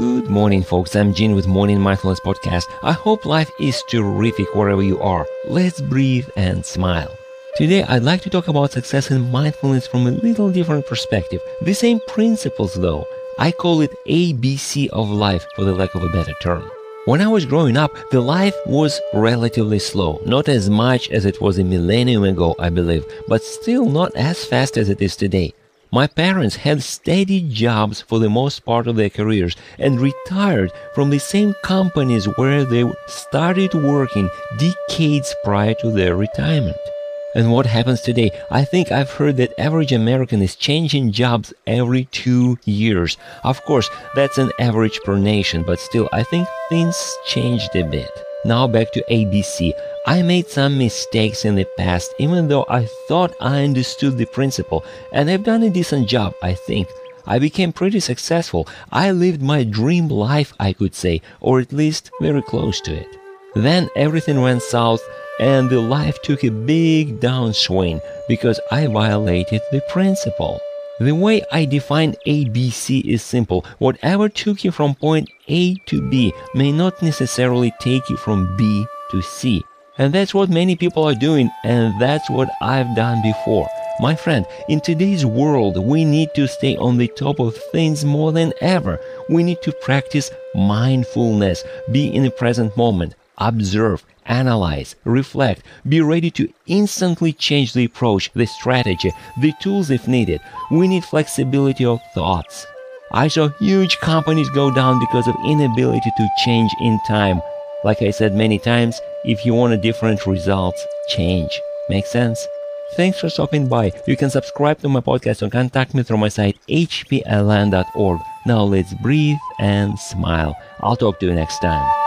Good morning, folks. I'm Gene with Morning Mindfulness Podcast. I hope life is terrific wherever you are. Let's breathe and smile. Today, I'd like to talk about success and mindfulness from a little different perspective. The same principles, though. I call it ABC of life for the lack of a better term. When I was growing up, the life was relatively slow. Not as much as it was a millennium ago, I believe, but still not as fast as it is today. My parents had steady jobs for the most part of their careers and retired from the same companies where they started working decades prior to their retirement. And what happens today? I think I've heard that average American is changing jobs every two years. Of course, that's an average per nation, but still, I think things changed a bit. Now back to ABC. I made some mistakes in the past, even though I thought I understood the principle, and I've done a decent job, I think. I became pretty successful. I lived my dream life, I could say, or at least very close to it. Then everything went south, and the life took a big downswing because I violated the principle. The way I define ABC is simple. Whatever took you from point A to B may not necessarily take you from B to C. And that's what many people are doing, and that's what I've done before. My friend, in today's world, we need to stay on the top of things more than ever. We need to practice mindfulness, be in the present moment, observe, analyze, reflect, be ready to instantly change the approach, the strategy, the tools if needed. We need flexibility of thoughts. I saw huge companies go down because of inability to change in time. Like I said many times, if you want a different results, change. Make sense? Thanks for stopping by. You can subscribe to my podcast or contact me through my site hpln.org. Now let's breathe and smile. I'll talk to you next time.